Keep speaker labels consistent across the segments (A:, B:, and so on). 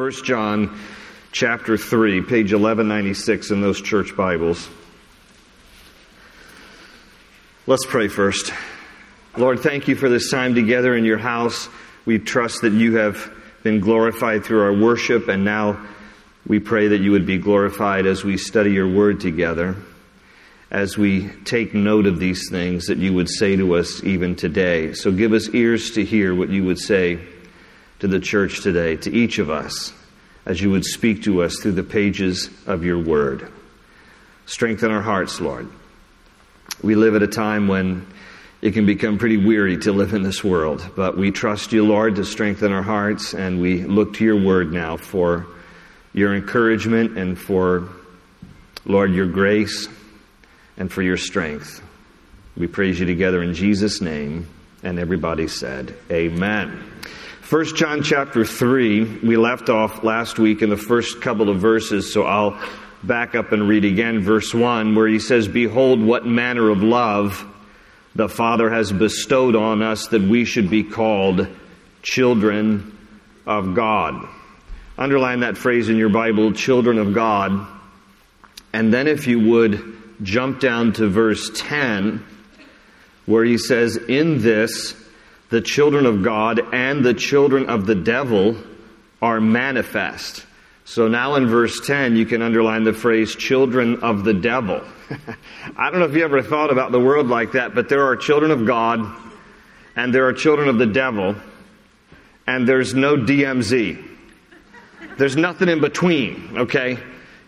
A: 1 John chapter 3, page 1196 in those church Bibles. Let's pray first. Lord, thank you for this time together in your house. We trust that you have been glorified through our worship, and now we pray that you would be glorified as we study your word together, as we take note of these things that you would say to us even today. So give us ears to hear what you would say to the church today, to each of us, as you would speak to us through the pages of your word. Strengthen our hearts, Lord. We live at a time when it can become pretty weary to live in this world, but we trust you, Lord, to strengthen our hearts, and we look to your word now for your encouragement and for, Lord, your grace and for your strength. We praise you together in Jesus' name. And everybody said, Amen. 1 John chapter 3, we left off last week in the first couple of verses, so I'll back up and read again verse 1, where he says, Behold, what manner of love the Father has bestowed on us that we should be called children of God. Underline that phrase in your Bible, children of God. And then, if you would, jump down to verse 10, where he says, In this, the children of God and the children of the devil are manifest. So now in verse 10, you can underline the phrase children of the devil. I don't know if you ever thought about the world like that, but there are children of God and there are children of the devil, and there's no DMZ. There's nothing in between, okay?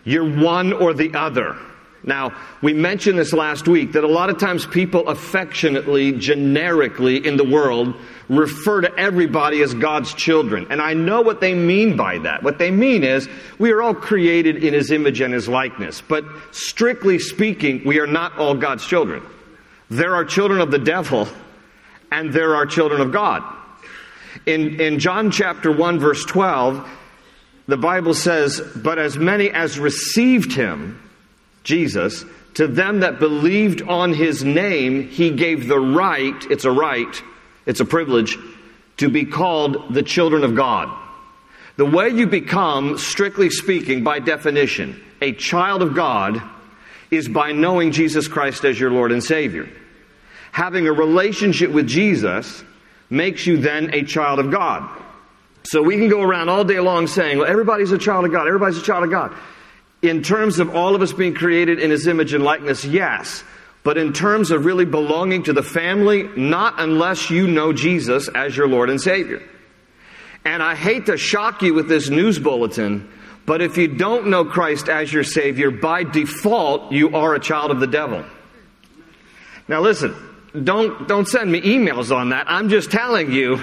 A: You're one or the other. Now, we mentioned this last week that a lot of times people affectionately, generically in the world refer to everybody as God's children. And I know what they mean by that. What they mean is we are all created in His image and His likeness. But strictly speaking, we are not all God's children. There are children of the devil and there are children of God. In, in John chapter 1 verse 12, the Bible says, But as many as received him, Jesus, to them that believed on his name, he gave the right, it's a right, it's a privilege, to be called the children of God. The way you become, strictly speaking, by definition, a child of God is by knowing Jesus Christ as your Lord and Savior. Having a relationship with Jesus makes you then a child of God. So we can go around all day long saying, well, everybody's a child of God, everybody's a child of God. In terms of all of us being created in His image and likeness, yes. But in terms of really belonging to the family, not unless you know Jesus as your Lord and Savior. And I hate to shock you with this news bulletin, but if you don't know Christ as your Savior, by default, you are a child of the devil. Now listen, don't, don't send me emails on that. I'm just telling you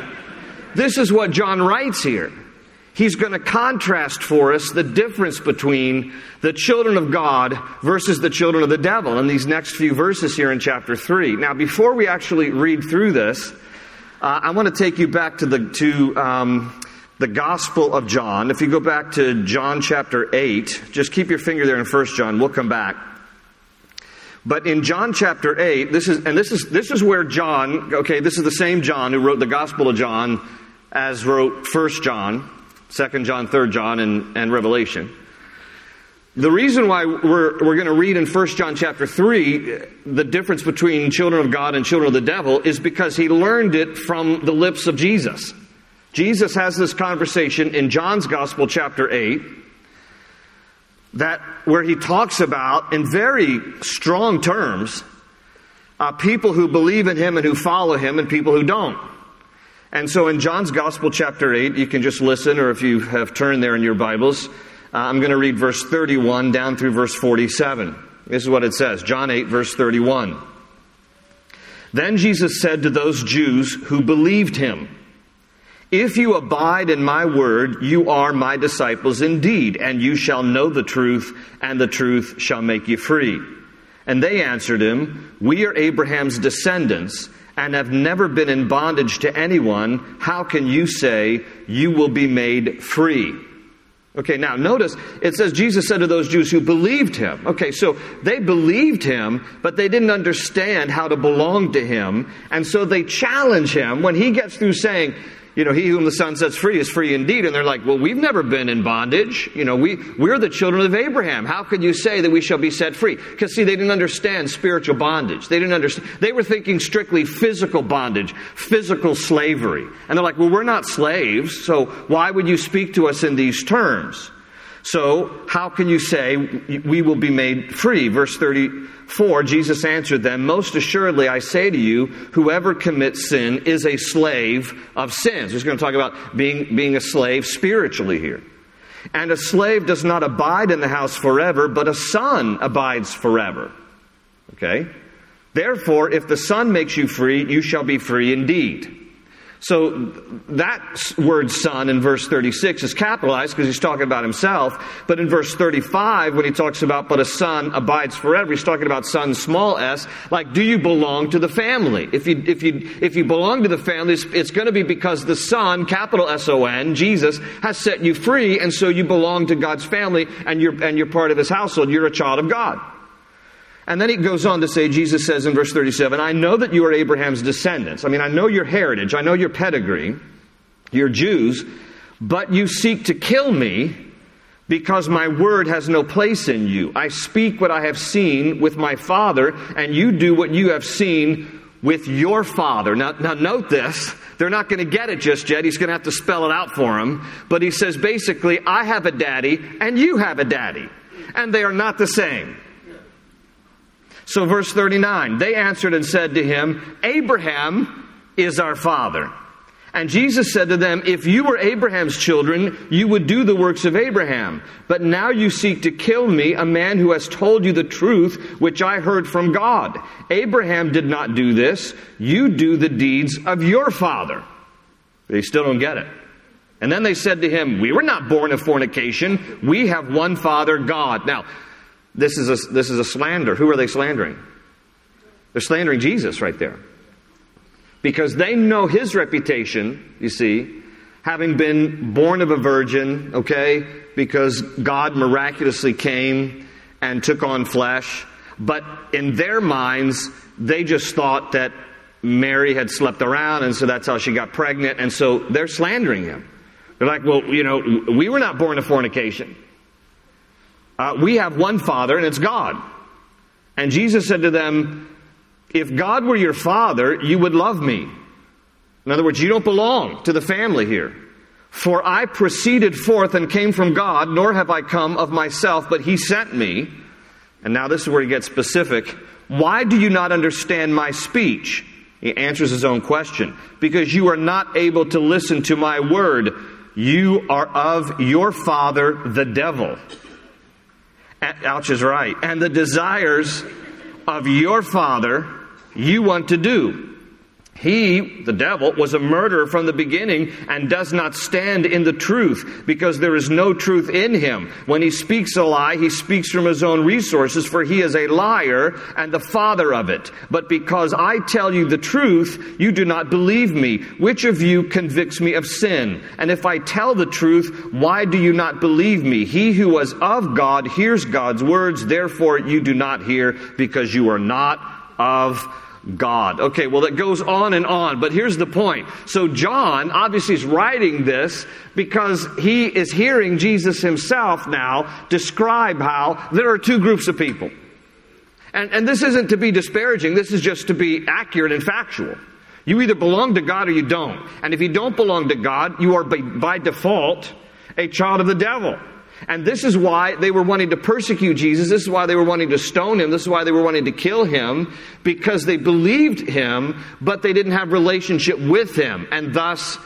A: this is what John writes here. He's going to contrast for us the difference between the children of God versus the children of the devil in these next few verses here in chapter 3. Now, before we actually read through this, uh, I want to take you back to the, to, um, the Gospel of John. If you go back to John chapter 8, just keep your finger there in 1 John. We'll come back. But in John chapter 8, this is, and this is, this is where John, okay, this is the same John who wrote the Gospel of John as wrote 1 John, 2 John, Third John, and, and Revelation. The reason why we're, we're going to read in First John chapter 3 the difference between children of God and children of the devil is because he learned it from the lips of Jesus. Jesus has this conversation in John's Gospel chapter 8 that where he talks about in very strong terms uh, people who believe in him and who follow him and people who don't. And so in John's Gospel, chapter 8, you can just listen, or if you have turned there in your Bibles, uh, I'm going to read verse 31 down through verse 47. This is what it says John 8, verse 31. Then Jesus said to those Jews who believed him, If you abide in my word, you are my disciples indeed, and you shall know the truth, and the truth shall make you free. And they answered him, We are Abraham's descendants and have never been in bondage to anyone, how can you say you will be made free? Okay, now notice it says Jesus said to those Jews who believed him. Okay, so they believed him, but they didn't understand how to belong to him. And so they challenge him when he gets through saying, you know, he whom the Son sets free is free indeed. And they're like, well, we've never been in bondage. You know, we, we're the children of Abraham. How could you say that we shall be set free? Because see, they didn't understand spiritual bondage. They didn't understand. They were thinking strictly physical bondage, physical slavery. And they're like, well, we're not slaves, so why would you speak to us in these terms? So, how can you say we will be made free? Verse 34, Jesus answered them, Most assuredly I say to you, whoever commits sin is a slave of sins. He's going to talk about being, being a slave spiritually here. And a slave does not abide in the house forever, but a son abides forever. Okay? Therefore, if the son makes you free, you shall be free indeed. So that word son in verse 36 is capitalized because he's talking about himself. But in verse 35, when he talks about, but a son abides forever, he's talking about son small s, like, do you belong to the family? If you, if you, if you belong to the family, it's, it's going to be because the son, capital S-O-N, Jesus, has set you free, and so you belong to God's family, and you're, and you're part of his household. You're a child of God. And then he goes on to say, Jesus says in verse 37, I know that you are Abraham's descendants. I mean, I know your heritage, I know your pedigree. You're Jews, but you seek to kill me because my word has no place in you. I speak what I have seen with my father, and you do what you have seen with your father. Now, now note this. They're not going to get it just yet. He's going to have to spell it out for them. But he says basically, I have a daddy and you have a daddy. And they are not the same. So, verse 39 they answered and said to him, Abraham is our father. And Jesus said to them, If you were Abraham's children, you would do the works of Abraham. But now you seek to kill me, a man who has told you the truth, which I heard from God. Abraham did not do this. You do the deeds of your father. They still don't get it. And then they said to him, We were not born of fornication. We have one father, God. Now, this is a, this is a slander. Who are they slandering? They're slandering Jesus right there. Because they know his reputation, you see, having been born of a virgin, okay, because God miraculously came and took on flesh. But in their minds, they just thought that Mary had slept around, and so that's how she got pregnant, and so they're slandering him. They're like, well, you know, we were not born of fornication. Uh, we have one Father, and it's God. And Jesus said to them, If God were your Father, you would love me. In other words, you don't belong to the family here. For I proceeded forth and came from God, nor have I come of myself, but He sent me. And now this is where he gets specific. Why do you not understand my speech? He answers his own question. Because you are not able to listen to my word. You are of your father, the devil Ouch is right. And the desires of your father you want to do. He, the devil, was a murderer from the beginning and does not stand in the truth because there is no truth in him. When he speaks a lie, he speaks from his own resources, for he is a liar and the father of it. But because I tell you the truth, you do not believe me. Which of you convicts me of sin? And if I tell the truth, why do you not believe me? He who was of God hears God's words, therefore you do not hear because you are not of God. Okay, well, it goes on and on, but here's the point. So, John obviously is writing this because he is hearing Jesus himself now describe how there are two groups of people. And, and this isn't to be disparaging, this is just to be accurate and factual. You either belong to God or you don't. And if you don't belong to God, you are by, by default a child of the devil. And this is why they were wanting to persecute Jesus. This is why they were wanting to stone him. This is why they were wanting to kill him because they believed him, but they didn't have relationship with him. And thus,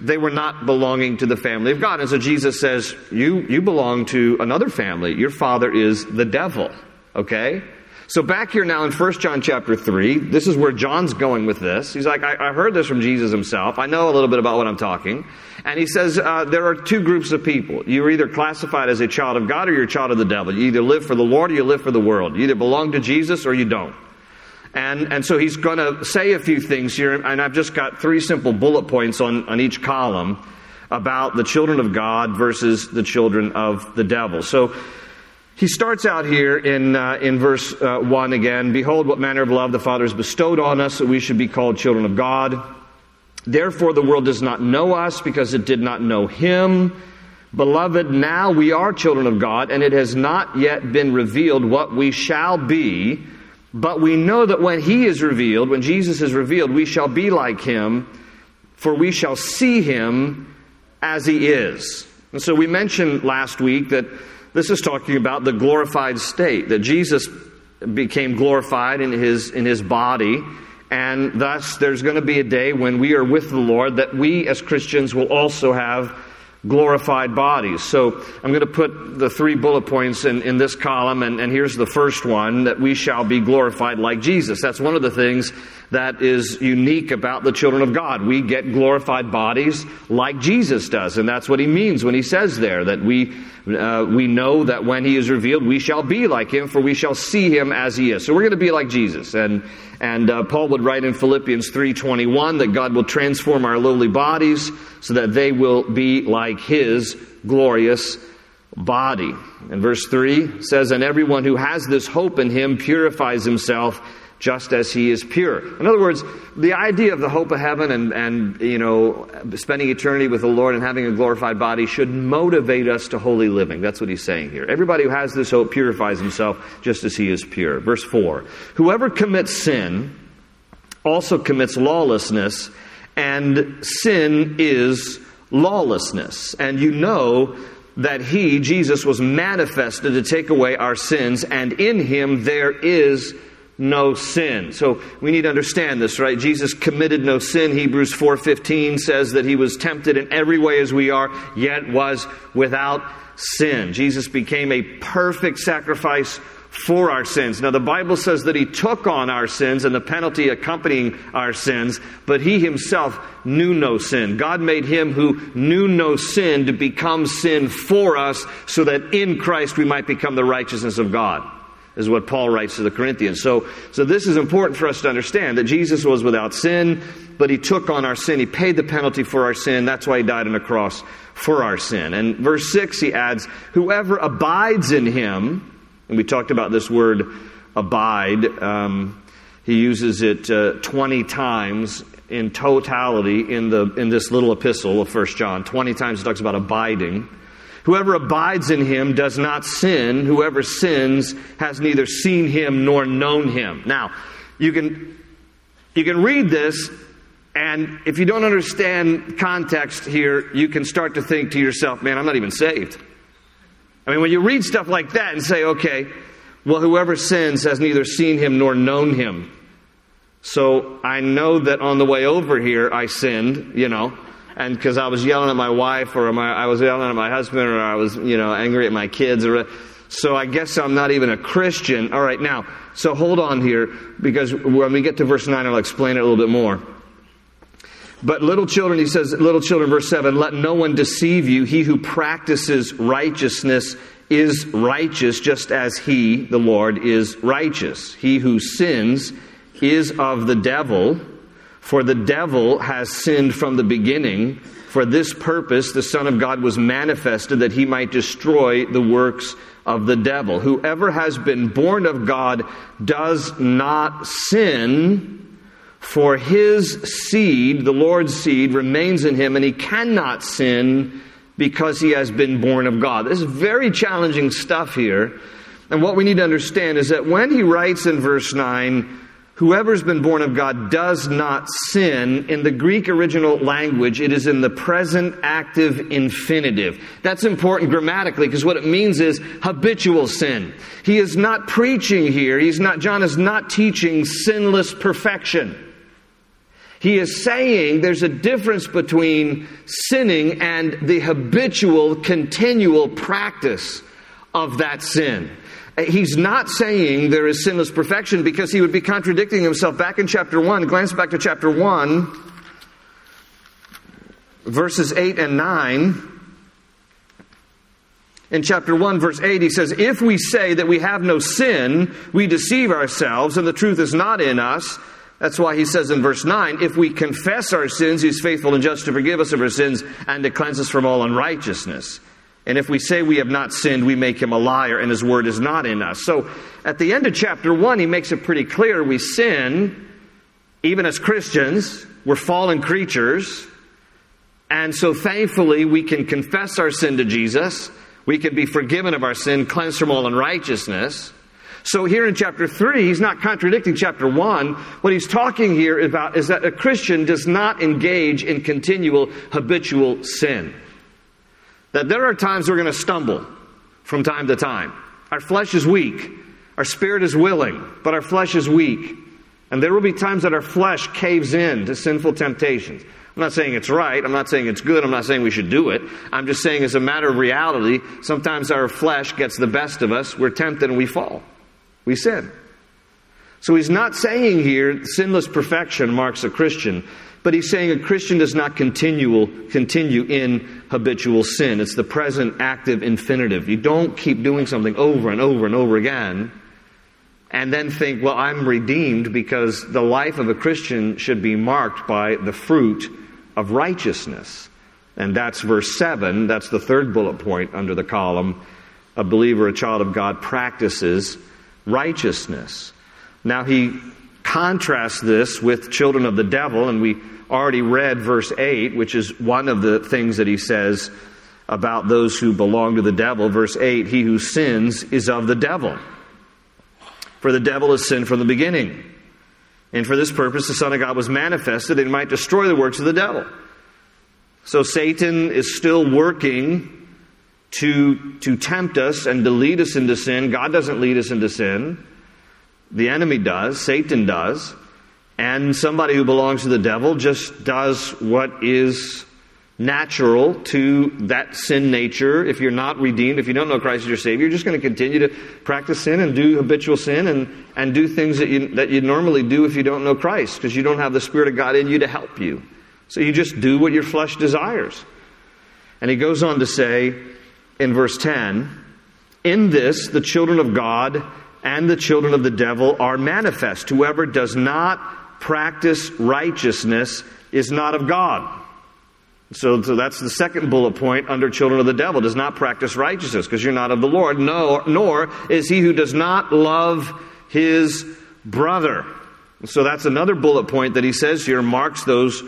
A: they were not belonging to the family of God. And so Jesus says, you, you belong to another family. Your father is the devil. Okay? So back here now in 1 John chapter 3, this is where John's going with this. He's like, I, I heard this from Jesus himself. I know a little bit about what I'm talking. And he says, uh, there are two groups of people. You're either classified as a child of God or you're a child of the devil. You either live for the Lord or you live for the world. You either belong to Jesus or you don't. And, and so he's going to say a few things here, and I've just got three simple bullet points on, on each column about the children of God versus the children of the devil. So he starts out here in, uh, in verse uh, 1 again Behold, what manner of love the Father has bestowed on us that we should be called children of God. Therefore, the world does not know us because it did not know him. Beloved, now we are children of God, and it has not yet been revealed what we shall be. But we know that when he is revealed, when Jesus is revealed, we shall be like him, for we shall see him as he is. And so we mentioned last week that this is talking about the glorified state, that Jesus became glorified in his, in his body and thus, there's going to be a day when we are with the Lord that we as Christians will also have glorified bodies. So I'm going to put the three bullet points in, in this column, and, and here's the first one that we shall be glorified like Jesus. That's one of the things that is unique about the children of God. We get glorified bodies like Jesus does, and that's what he means when he says there that we uh, we know that when he is revealed, we shall be like him, for we shall see him as he is. So we're going to be like Jesus, and and uh, Paul would write in Philippians three twenty one that God will transform our lowly bodies so that they will be like his glorious body. And verse 3 says, And everyone who has this hope in him purifies himself just as he is pure. In other words, the idea of the hope of heaven and, and, you know, spending eternity with the Lord and having a glorified body should motivate us to holy living. That's what he's saying here. Everybody who has this hope purifies himself just as he is pure. Verse 4 Whoever commits sin also commits lawlessness, and sin is lawlessness. And you know that he, Jesus, was manifested to take away our sins, and in him there is no sin. So we need to understand this, right? Jesus committed no sin. Hebrews 4:15 says that he was tempted in every way as we are, yet was without sin. Jesus became a perfect sacrifice for our sins. Now the Bible says that he took on our sins and the penalty accompanying our sins, but he himself knew no sin. God made him who knew no sin to become sin for us so that in Christ we might become the righteousness of God is what Paul writes to the Corinthians. So, so this is important for us to understand that Jesus was without sin, but he took on our sin. He paid the penalty for our sin. That's why he died on a cross for our sin. And verse 6, he adds, Whoever abides in him, and we talked about this word abide, um, he uses it uh, 20 times in totality in, the, in this little epistle of 1 John. 20 times he talks about abiding. Whoever abides in him does not sin. Whoever sins has neither seen him nor known him. Now, you can, you can read this, and if you don't understand context here, you can start to think to yourself, man, I'm not even saved. I mean, when you read stuff like that and say, okay, well, whoever sins has neither seen him nor known him. So I know that on the way over here I sinned, you know and because I was yelling at my wife or my, I was yelling at my husband or I was, you know, angry at my kids or, so I guess I'm not even a Christian. All right, now, so hold on here because when we get to verse 9, I'll explain it a little bit more. But little children, he says, little children, verse 7, let no one deceive you. He who practices righteousness is righteous just as he, the Lord, is righteous. He who sins is of the devil for the devil has sinned from the beginning. For this purpose, the Son of God was manifested that he might destroy the works of the devil. Whoever has been born of God does not sin, for his seed, the Lord's seed, remains in him, and he cannot sin because he has been born of God. This is very challenging stuff here. And what we need to understand is that when he writes in verse 9, Whoever's been born of God does not sin. In the Greek original language, it is in the present active infinitive. That's important grammatically because what it means is habitual sin. He is not preaching here. He's not, John is not teaching sinless perfection. He is saying there's a difference between sinning and the habitual, continual practice of that sin. He's not saying there is sinless perfection because he would be contradicting himself. Back in chapter 1, glance back to chapter 1, verses 8 and 9. In chapter 1, verse 8, he says, If we say that we have no sin, we deceive ourselves, and the truth is not in us. That's why he says in verse 9, If we confess our sins, he's faithful and just to forgive us of our sins and to cleanse us from all unrighteousness. And if we say we have not sinned, we make him a liar, and his word is not in us. So at the end of chapter 1, he makes it pretty clear we sin, even as Christians, we're fallen creatures. And so thankfully, we can confess our sin to Jesus. We can be forgiven of our sin, cleansed from all unrighteousness. So here in chapter 3, he's not contradicting chapter 1. What he's talking here about is that a Christian does not engage in continual habitual sin. That there are times we're going to stumble from time to time. Our flesh is weak. Our spirit is willing, but our flesh is weak. And there will be times that our flesh caves in to sinful temptations. I'm not saying it's right. I'm not saying it's good. I'm not saying we should do it. I'm just saying, as a matter of reality, sometimes our flesh gets the best of us. We're tempted and we fall. We sin. So he's not saying here sinless perfection marks a Christian, but he's saying a Christian does not continual, continue in habitual sin. It's the present active infinitive. You don't keep doing something over and over and over again and then think, well, I'm redeemed because the life of a Christian should be marked by the fruit of righteousness. And that's verse 7. That's the third bullet point under the column. A believer, a child of God, practices righteousness. Now, he contrasts this with children of the devil, and we already read verse 8, which is one of the things that he says about those who belong to the devil. Verse 8 He who sins is of the devil. For the devil has sinned from the beginning. And for this purpose, the Son of God was manifested that he might destroy the works of the devil. So Satan is still working to, to tempt us and to lead us into sin. God doesn't lead us into sin. The enemy does, Satan does. And somebody who belongs to the devil just does what is natural to that sin nature. If you're not redeemed, if you don't know Christ as your Savior, you're just going to continue to practice sin and do habitual sin and, and do things that you, that you normally do if you don't know Christ because you don't have the Spirit of God in you to help you. So you just do what your flesh desires. And he goes on to say, in verse 10 In this, the children of God and the children of the devil are manifest. Whoever does not practice righteousness is not of God. So, so that's the second bullet point under children of the devil does not practice righteousness because you're not of the Lord, no, nor is he who does not love his brother. So that's another bullet point that he says here marks those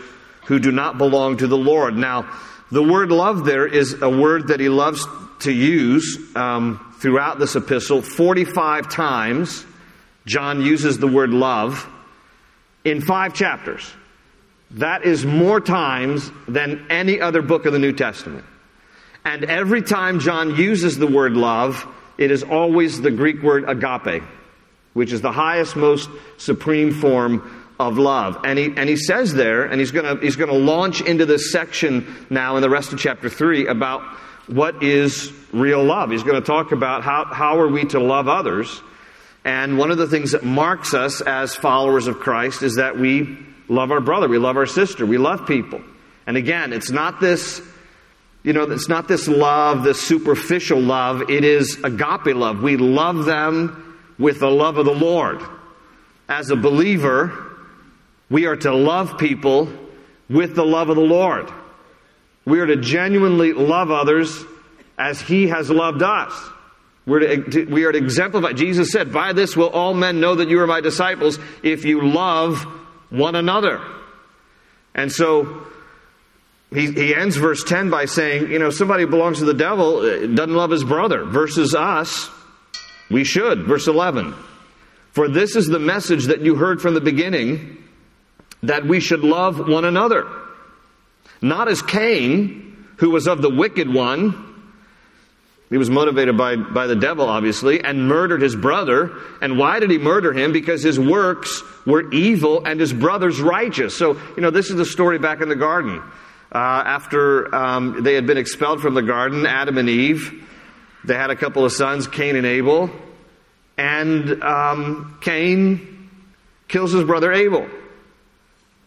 A: who do not belong to the Lord. Now, the word love there is a word that he loves to use um, throughout this epistle. 45 times, John uses the word love in five chapters. That is more times than any other book of the New Testament. And every time John uses the word love, it is always the Greek word agape, which is the highest, most supreme form of love. And he, and he says there, and he's going he's going to launch into this section now in the rest of chapter 3 about what is real love. He's going to talk about how, how are we to love others. And one of the things that marks us as followers of Christ is that we love our brother, we love our sister, we love people. And again, it's not this, you know, it's not this love, this superficial love. It is agape love. We love them with the love of the Lord. As a believer, we are to love people with the love of the Lord. We are to genuinely love others as He has loved us. We're to, we are to exemplify. Jesus said, By this will all men know that you are my disciples if you love one another. And so he, he ends verse 10 by saying, you know, somebody who belongs to the devil uh, doesn't love his brother versus us. We should. Verse 11. For this is the message that you heard from the beginning that we should love one another. Not as Cain, who was of the wicked one. He was motivated by, by the devil, obviously, and murdered his brother. And why did he murder him? Because his works were evil and his brother's righteous. So, you know, this is the story back in the garden. Uh, after um, they had been expelled from the garden, Adam and Eve, they had a couple of sons, Cain and Abel. And um, Cain kills his brother Abel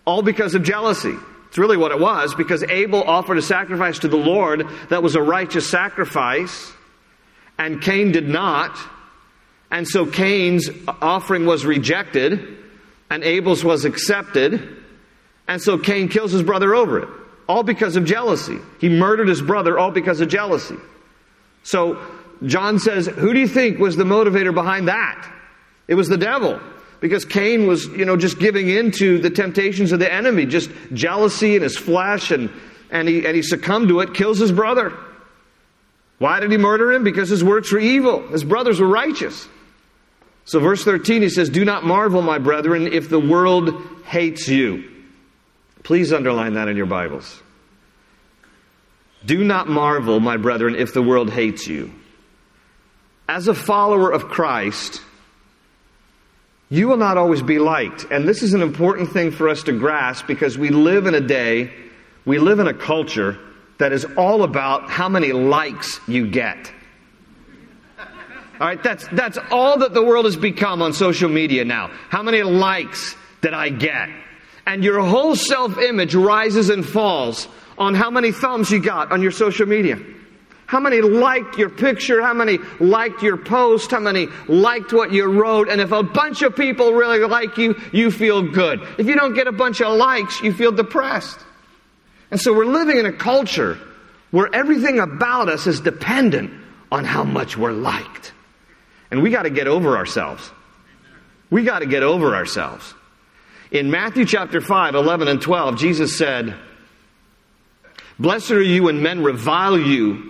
A: all because of jealousy. It's really what it was, because Abel offered a sacrifice to the Lord that was a righteous sacrifice, and Cain did not. And so Cain's offering was rejected, and Abel's was accepted, and so Cain kills his brother over it, all because of jealousy. He murdered his brother all because of jealousy. So John says, Who do you think was the motivator behind that? It was the devil. Because Cain was, you know, just giving in to the temptations of the enemy, just jealousy in his flesh, and, and, he, and he succumbed to it, kills his brother. Why did he murder him? Because his works were evil. His brothers were righteous. So, verse 13, he says, Do not marvel, my brethren, if the world hates you. Please underline that in your Bibles. Do not marvel, my brethren, if the world hates you. As a follower of Christ, you will not always be liked. And this is an important thing for us to grasp because we live in a day, we live in a culture that is all about how many likes you get. All right, that's, that's all that the world has become on social media now. How many likes did I get? And your whole self image rises and falls on how many thumbs you got on your social media. How many liked your picture? How many liked your post? How many liked what you wrote? And if a bunch of people really like you, you feel good. If you don't get a bunch of likes, you feel depressed. And so we're living in a culture where everything about us is dependent on how much we're liked. And we got to get over ourselves. We got to get over ourselves. In Matthew chapter 5, 11 and 12, Jesus said, Blessed are you when men revile you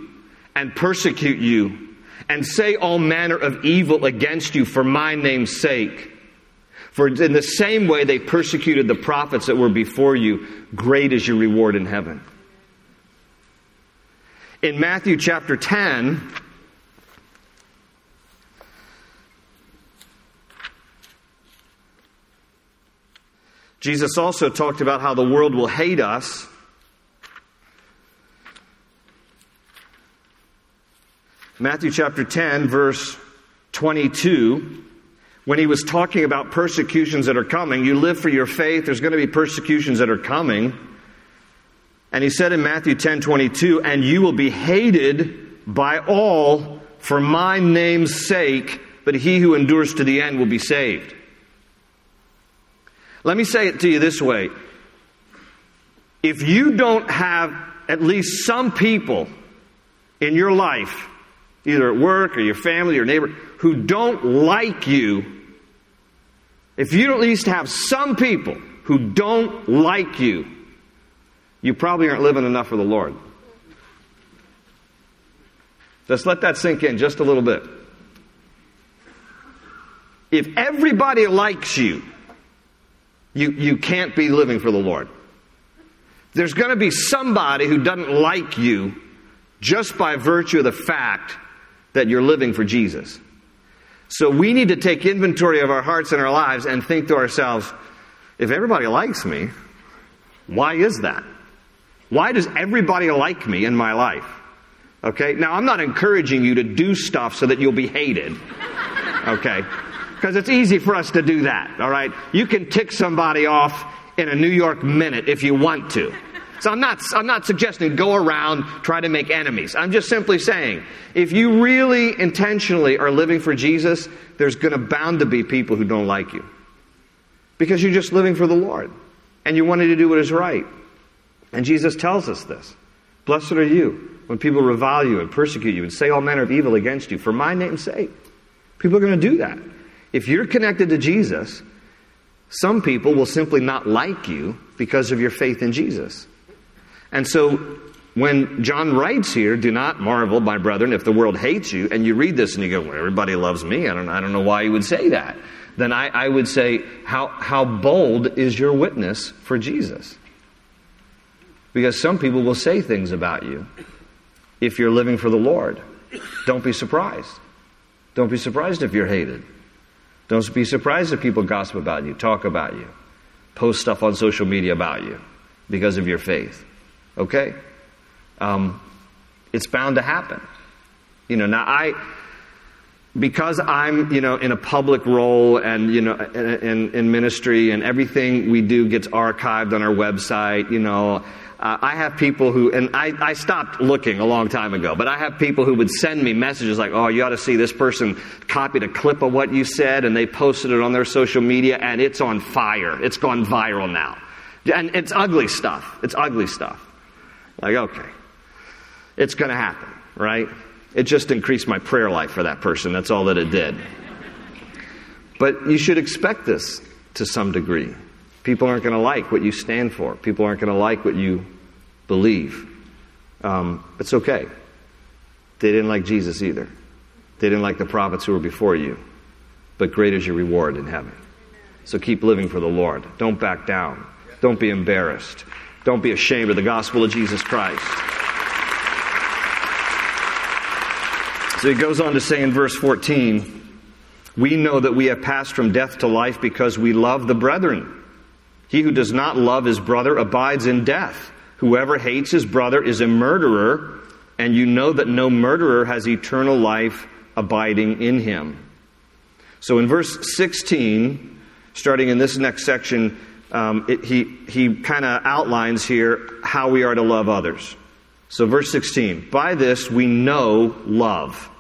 A: and persecute you and say all manner of evil against you for my name's sake. For in the same way they persecuted the prophets that were before you, great is your reward in heaven. In Matthew chapter 10, Jesus also talked about how the world will hate us Matthew chapter 10, verse 22, when he was talking about persecutions that are coming, you live for your faith, there's going to be persecutions that are coming. And he said in Matthew 10 22, and you will be hated by all for my name's sake, but he who endures to the end will be saved. Let me say it to you this way. If you don't have at least some people in your life either at work or your family or neighbor, who don't like you, if you at least have some people who don't like you, you probably aren't living enough for the Lord. Just let that sink in just a little bit. If everybody likes you, you, you can't be living for the Lord. There's going to be somebody who doesn't like you just by virtue of the fact that you're living for Jesus. So we need to take inventory of our hearts and our lives and think to ourselves, if everybody likes me, why is that? Why does everybody like me in my life? Okay? Now, I'm not encouraging you to do stuff so that you'll be hated. Okay? Because it's easy for us to do that, all right? You can tick somebody off in a New York minute if you want to. So I'm not, I'm not suggesting go around, try to make enemies. I'm just simply saying, if you really intentionally are living for Jesus, there's going to bound to be people who don't like you. Because you're just living for the Lord. And you wanted to do what is right. And Jesus tells us this. Blessed are you when people revile you and persecute you and say all manner of evil against you for my name's sake. People are going to do that. If you're connected to Jesus, some people will simply not like you because of your faith in Jesus. And so when John writes here, do not marvel, my brethren, if the world hates you, and you read this and you go, well, everybody loves me. I don't, I don't know why you would say that. Then I, I would say, how, how bold is your witness for Jesus? Because some people will say things about you if you're living for the Lord. Don't be surprised. Don't be surprised if you're hated. Don't be surprised if people gossip about you, talk about you, post stuff on social media about you because of your faith. Okay? Um, it's bound to happen. You know, now I, because I'm, you know, in a public role and, you know, in, in ministry and everything we do gets archived on our website, you know, uh, I have people who, and I, I stopped looking a long time ago, but I have people who would send me messages like, oh, you ought to see this person copied a clip of what you said and they posted it on their social media and it's on fire. It's gone viral now. And it's ugly stuff. It's ugly stuff. Like, okay, it's going to happen, right? It just increased my prayer life for that person. That's all that it did. But you should expect this to some degree. People aren't going to like what you stand for, people aren't going to like what you believe. Um, it's okay. They didn't like Jesus either. They didn't like the prophets who were before you. But great is your reward in heaven. So keep living for the Lord. Don't back down. Don't be embarrassed. Don't be ashamed of the gospel of Jesus Christ. So he goes on to say in verse 14, we know that we have passed from death to life because we love the brethren. He who does not love his brother abides in death. Whoever hates his brother is a murderer, and you know that no murderer has eternal life abiding in him. So in verse 16, starting in this next section, um, it, he, he kind of outlines here how we are to love others. So, verse 16, by this we know love,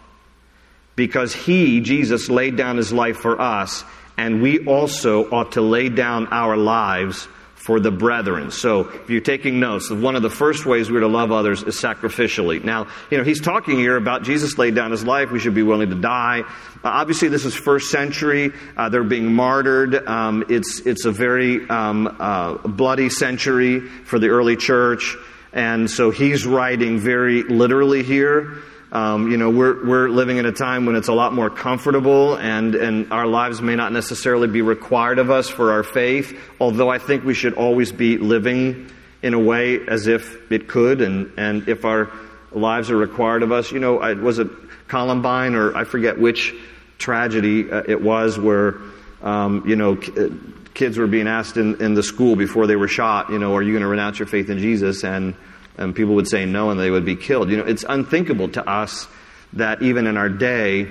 A: because he, Jesus, laid down his life for us, and we also ought to lay down our lives for the brethren. So, if you're taking notes, one of the first ways we're to love others is sacrificially. Now, you know, he's talking here about Jesus laid down his life. We should be willing to die. Uh, obviously, this is first century. Uh, they're being martyred. Um, it's, it's a very um, uh, bloody century for the early church. And so he's writing very literally here. Um, you know, we're, we're living in a time when it's a lot more comfortable and, and our lives may not necessarily be required of us for our faith, although I think we should always be living in a way as if it could and, and if our lives are required of us. You know, I, was it Columbine or I forget which tragedy uh, it was where, um, you know, uh, kids were being asked in, in the school before they were shot, you know, are you going to renounce your faith in Jesus? And and people would say no and they would be killed. You know, it's unthinkable to us that even in our day,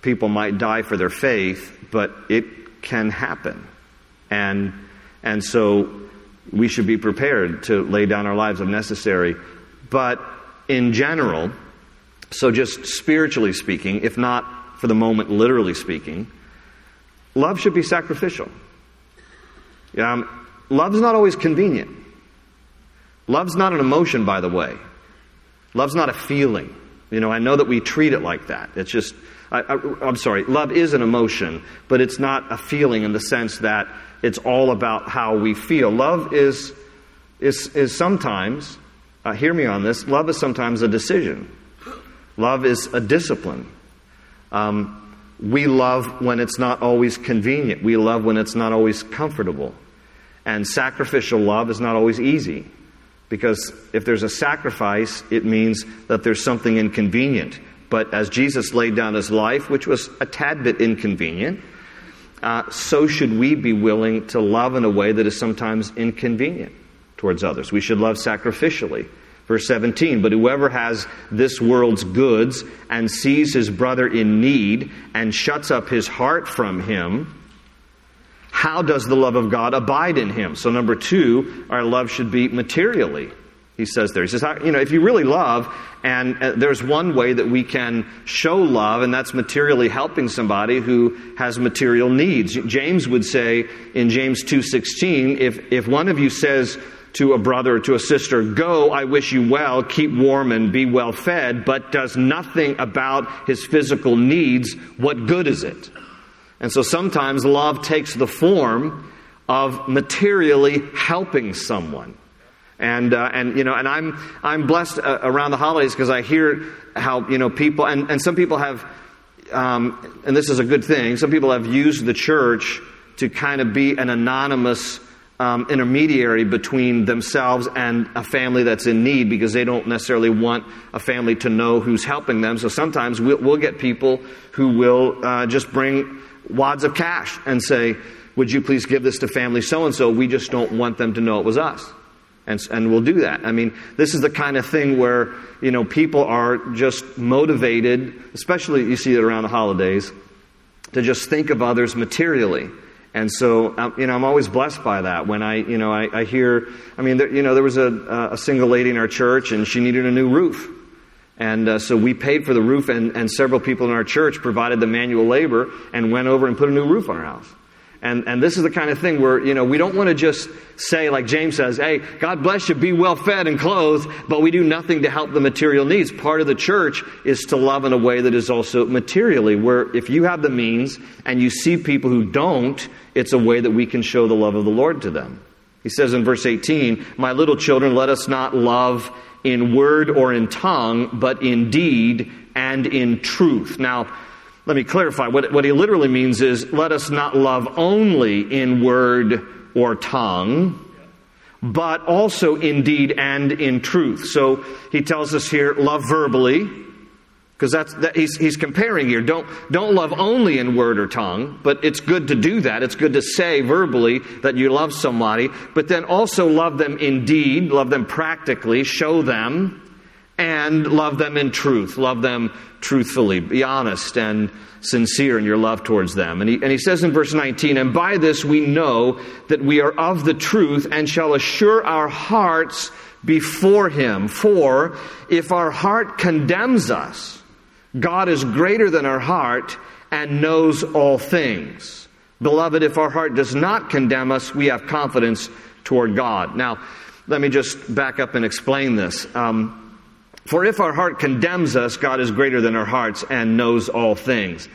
A: people might die for their faith, but it can happen. And, and so we should be prepared to lay down our lives if necessary. But in general, so just spiritually speaking, if not for the moment literally speaking, love should be sacrificial. Um, love's not always convenient. Love's not an emotion, by the way. Love's not a feeling. You know, I know that we treat it like that. It's just, I, am sorry, love is an emotion, but it's not a feeling in the sense that it's all about how we feel. Love is, is, is sometimes, uh, hear me on this, love is sometimes a decision. Love is a discipline. Um, we love when it's not always convenient. We love when it's not always comfortable. And sacrificial love is not always easy. Because if there's a sacrifice, it means that there's something inconvenient. But as Jesus laid down his life, which was a tad bit inconvenient, uh, so should we be willing to love in a way that is sometimes inconvenient towards others. We should love sacrificially. Verse 17, but whoever has this world's goods and sees his brother in need and shuts up his heart from him, how does the love of God abide in him? So, number two, our love should be materially. He says there. He says, you know, if you really love, and uh, there's one way that we can show love, and that's materially helping somebody who has material needs. James would say in James 2.16, if, if one of you says to a brother or to a sister, go, I wish you well, keep warm and be well fed, but does nothing about his physical needs, what good is it? And so sometimes love takes the form of materially helping someone. And, uh, and you know, and I'm, I'm blessed uh, around the holidays because I hear how, you know, people, and, and some people have, um, and this is a good thing, some people have used the church to kind of be an anonymous um, intermediary between themselves and a family that's in need because they don't necessarily want a family to know who's helping them. So sometimes we'll, we'll get people who will uh, just bring wads of cash and say, Would you please give this to family so and so? We just don't want them to know it was us. And, and we'll do that. I mean, this is the kind of thing where, you know, people are just motivated, especially you see it around the holidays, to just think of others materially. And so, um, you know, I'm always blessed by that. When I, you know, I, I hear, I mean, there, you know, there was a, a single lady in our church and she needed a new roof. And uh, so we paid for the roof, and, and several people in our church provided the manual labor and went over and put a new roof on our house. And, and this is the kind of thing where, you know, we don't want to just say, like James says, hey, God bless you, be well fed and clothed, but we do nothing to help the material needs. Part of the church is to love in a way that is also materially, where if you have the means and you see people who don't, it's a way that we can show the love of the Lord to them. He says in verse 18, My little children, let us not love in word or in tongue, but in deed and in truth. Now, let me clarify. What, what he literally means is let us not love only in word or tongue, but also in deed and in truth. So he tells us here love verbally, because that's that he's, he's comparing here. Don't don't love only in word or tongue, but it's good to do that. It's good to say verbally that you love somebody, but then also love them in deed, love them practically, show them, and love them in truth. Love them truthfully. Be honest and sincere in your love towards them. And he, and he says in verse 19, And by this we know that we are of the truth and shall assure our hearts before him. For if our heart condemns us, God is greater than our heart and knows all things. Beloved, if our heart does not condemn us, we have confidence toward God. Now, let me just back up and explain this. Um, for if our heart condemns us, God is greater than our hearts and knows all things.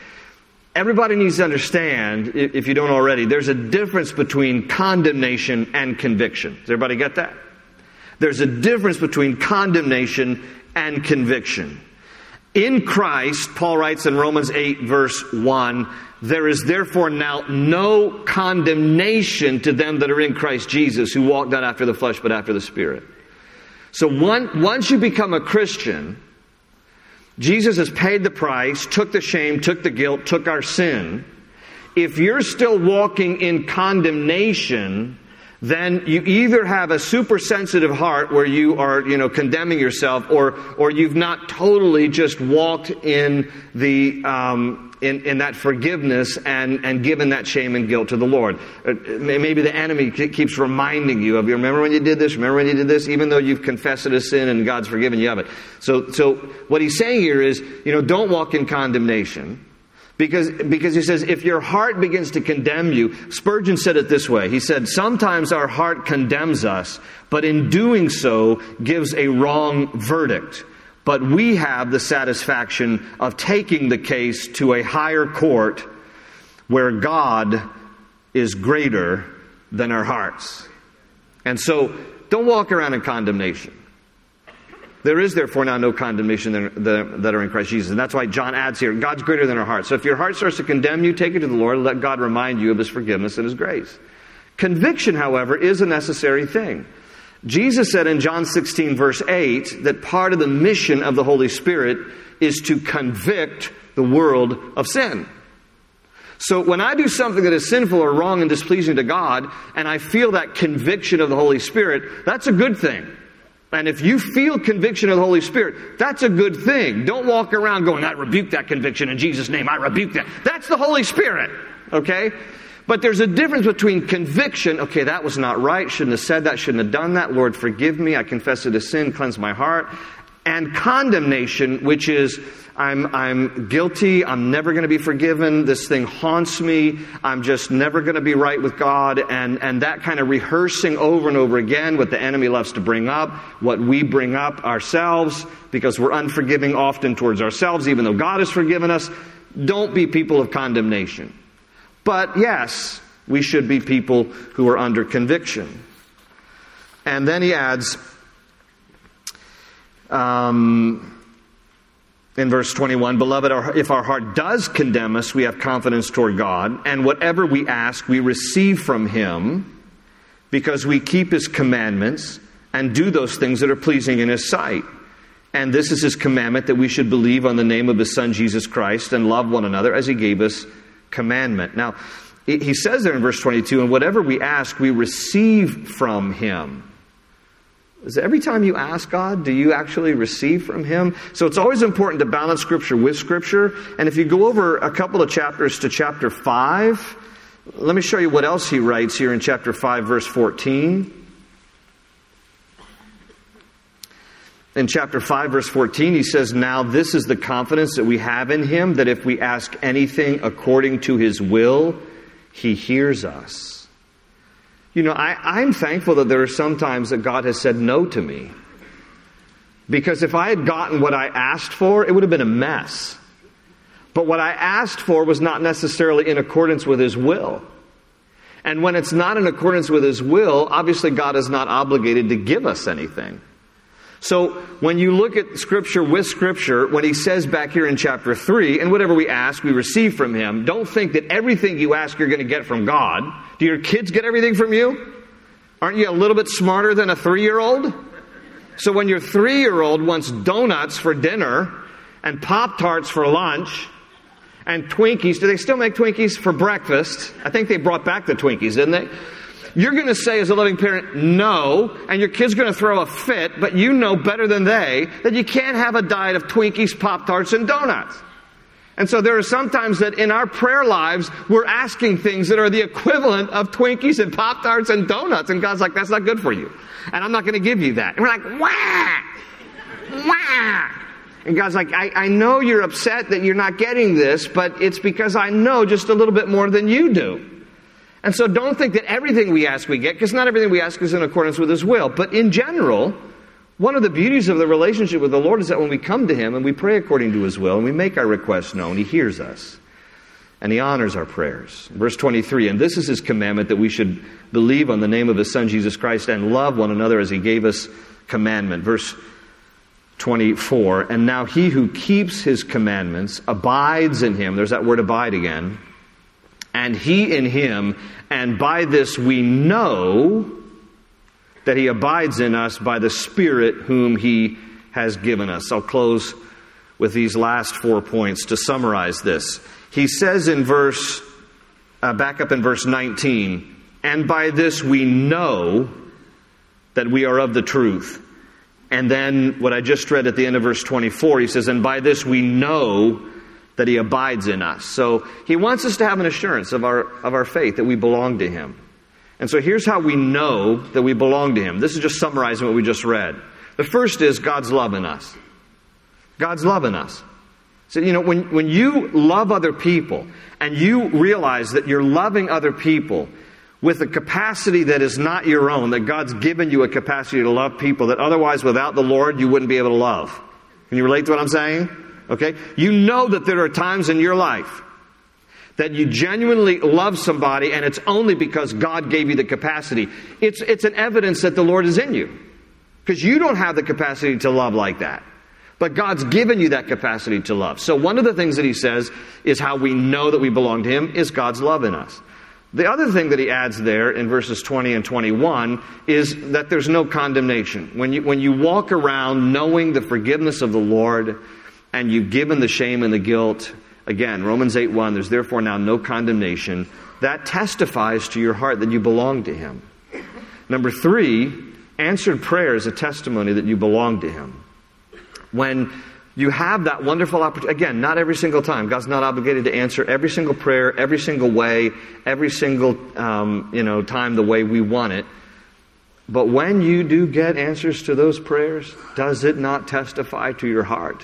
A: Everybody needs to understand, if you don't already, there's a difference between condemnation and conviction. Does everybody get that? There's a difference between condemnation and conviction. In Christ, Paul writes in Romans 8, verse 1, there is therefore now no condemnation to them that are in Christ Jesus, who walk not after the flesh, but after the Spirit. So one, once you become a Christian, Jesus has paid the price, took the shame, took the guilt, took our sin. If you're still walking in condemnation, then you either have a super sensitive heart where you are, you know, condemning yourself, or or you've not totally just walked in the um, in, in that forgiveness and and given that shame and guilt to the Lord. Uh, maybe the enemy keeps reminding you of you. Remember when you did this? Remember when you did this? Even though you've confessed it as sin and God's forgiven you of it. So so what he's saying here is, you know, don't walk in condemnation. Because, because he says, if your heart begins to condemn you, Spurgeon said it this way. He said, sometimes our heart condemns us, but in doing so gives a wrong verdict. But we have the satisfaction of taking the case to a higher court where God is greater than our hearts. And so, don't walk around in condemnation. There is therefore now no condemnation that are in Christ Jesus. And that's why John adds here, God's greater than our heart. So if your heart starts to condemn you, take it to the Lord, let God remind you of his forgiveness and his grace. Conviction, however, is a necessary thing. Jesus said in John 16, verse 8, that part of the mission of the Holy Spirit is to convict the world of sin. So when I do something that is sinful or wrong and displeasing to God, and I feel that conviction of the Holy Spirit, that's a good thing. And if you feel conviction of the Holy Spirit, that's a good thing. Don't walk around going, I rebuke that conviction in Jesus' name. I rebuke that. That's the Holy Spirit. Okay? But there's a difference between conviction, okay, that was not right, shouldn't have said that, shouldn't have done that, Lord, forgive me, I confess it as sin, cleanse my heart, and condemnation, which is, I'm, I'm guilty. I'm never going to be forgiven. This thing haunts me. I'm just never going to be right with God. And, and that kind of rehearsing over and over again what the enemy loves to bring up, what we bring up ourselves, because we're unforgiving often towards ourselves, even though God has forgiven us. Don't be people of condemnation. But yes, we should be people who are under conviction. And then he adds, um, in verse 21, Beloved, if our heart does condemn us, we have confidence toward God, and whatever we ask, we receive from Him because we keep His commandments and do those things that are pleasing in His sight. And this is His commandment that we should believe on the name of His Son, Jesus Christ, and love one another as He gave us commandment. Now, He says there in verse 22, and whatever we ask, we receive from Him. Is every time you ask God, do you actually receive from Him? So it's always important to balance Scripture with Scripture. And if you go over a couple of chapters to chapter 5, let me show you what else he writes here in chapter 5, verse 14. In chapter 5, verse 14, he says, Now this is the confidence that we have in him, that if we ask anything according to his will, He hears us. You know, I, I'm thankful that there are some times that God has said no to me. Because if I had gotten what I asked for, it would have been a mess. But what I asked for was not necessarily in accordance with His will. And when it's not in accordance with His will, obviously God is not obligated to give us anything. So when you look at Scripture with Scripture, when He says back here in chapter 3, and whatever we ask, we receive from Him, don't think that everything you ask you're going to get from God. Do your kids get everything from you? Aren't you a little bit smarter than a three year old? So when your three year old wants donuts for dinner and Pop Tarts for lunch, and Twinkies. Do they still make Twinkies for breakfast? I think they brought back the Twinkies, didn't they? You're going to say, as a loving parent, no, and your kid's going to throw a fit, but you know better than they that you can't have a diet of Twinkies, Pop Tarts, and donuts. And so there are sometimes that in our prayer lives, we're asking things that are the equivalent of Twinkies and Pop Tarts and donuts, and God's like, that's not good for you. And I'm not going to give you that. And we're like, wah! Wah! And God's like, I, I know you're upset that you're not getting this, but it's because I know just a little bit more than you do. And so don't think that everything we ask we get, because not everything we ask is in accordance with His will. But in general, one of the beauties of the relationship with the Lord is that when we come to Him and we pray according to His will and we make our requests known, He hears us. And He honors our prayers. Verse 23, and this is His commandment that we should believe on the name of His Son Jesus Christ and love one another as He gave us commandment. Verse 24, and now he who keeps his commandments abides in him. There's that word abide again. And he in him, and by this we know that he abides in us by the Spirit whom he has given us. I'll close with these last four points to summarize this. He says in verse, uh, back up in verse 19, and by this we know that we are of the truth and then what I just read at the end of verse 24, he says, And by this we know that he abides in us. So he wants us to have an assurance of our, of our faith that we belong to him. And so here's how we know that we belong to him. This is just summarizing what we just read. The first is God's love in us. God's love in us. So, you know, when, when you love other people and you realize that you're loving other people with a capacity that is not your own, that God's given you a capacity to love people that otherwise without the Lord you wouldn't be able to love. Can you relate to what I'm saying? Okay? You know that there are times in your life that you genuinely love somebody and it's only because God gave you the capacity. It's, it's an evidence that the Lord is in you. Because you don't have the capacity to love like that. But God's given you that capacity to love. So one of the things that he says is how we know that we belong to him is God's love in us. The other thing that he adds there in verses 20 and 21 is that there's no condemnation. When you, when you walk around knowing the forgiveness of the Lord and you've given the shame and the guilt, again, Romans 8 1, there's therefore now no condemnation. That testifies to your heart that you belong to him. Number three, answered prayer is a testimony that you belong to him. When you have that wonderful opportunity. Again, not every single time. God's not obligated to answer every single prayer, every single way, every single um, you know time the way we want it. But when you do get answers to those prayers, does it not testify to your heart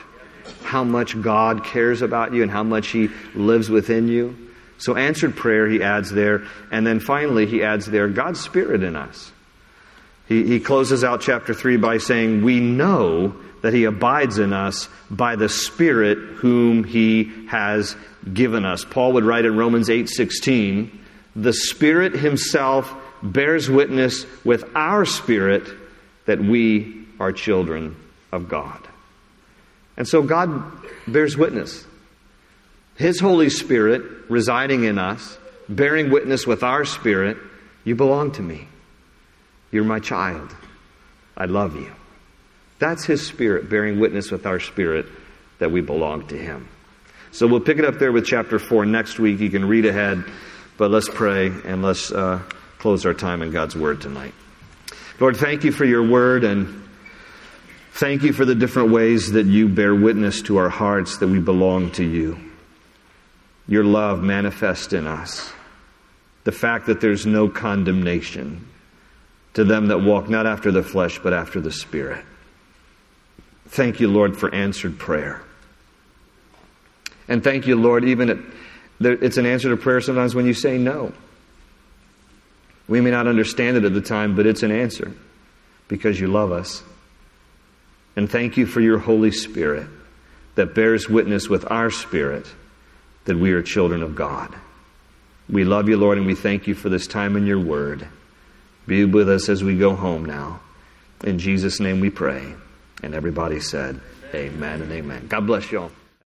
A: how much God cares about you and how much He lives within you? So, answered prayer, He adds there. And then finally, He adds there God's Spirit in us. He, he closes out chapter 3 by saying, We know that he abides in us by the spirit whom he has given us paul would write in romans 8:16 the spirit himself bears witness with our spirit that we are children of god and so god bears witness his holy spirit residing in us bearing witness with our spirit you belong to me you're my child i love you that's His Spirit bearing witness with our spirit that we belong to Him. So we'll pick it up there with chapter 4 next week. You can read ahead, but let's pray and let's uh, close our time in God's Word tonight. Lord, thank you for your Word and thank you for the different ways that you bear witness to our hearts that we belong to you. Your love manifest in us. The fact that there's no condemnation to them that walk not after the flesh, but after the Spirit. Thank you, Lord, for answered prayer. And thank you, Lord, even at, It's an answer to prayer sometimes when you say no. We may not understand it at the time, but it's an answer because you love us. And thank you for your Holy Spirit that bears witness with our spirit that we are children of God. We love you, Lord, and we thank you for this time in your word. Be with us as we go home now. In Jesus' name we pray. And everybody said, Amen, amen and amen. God bless you all.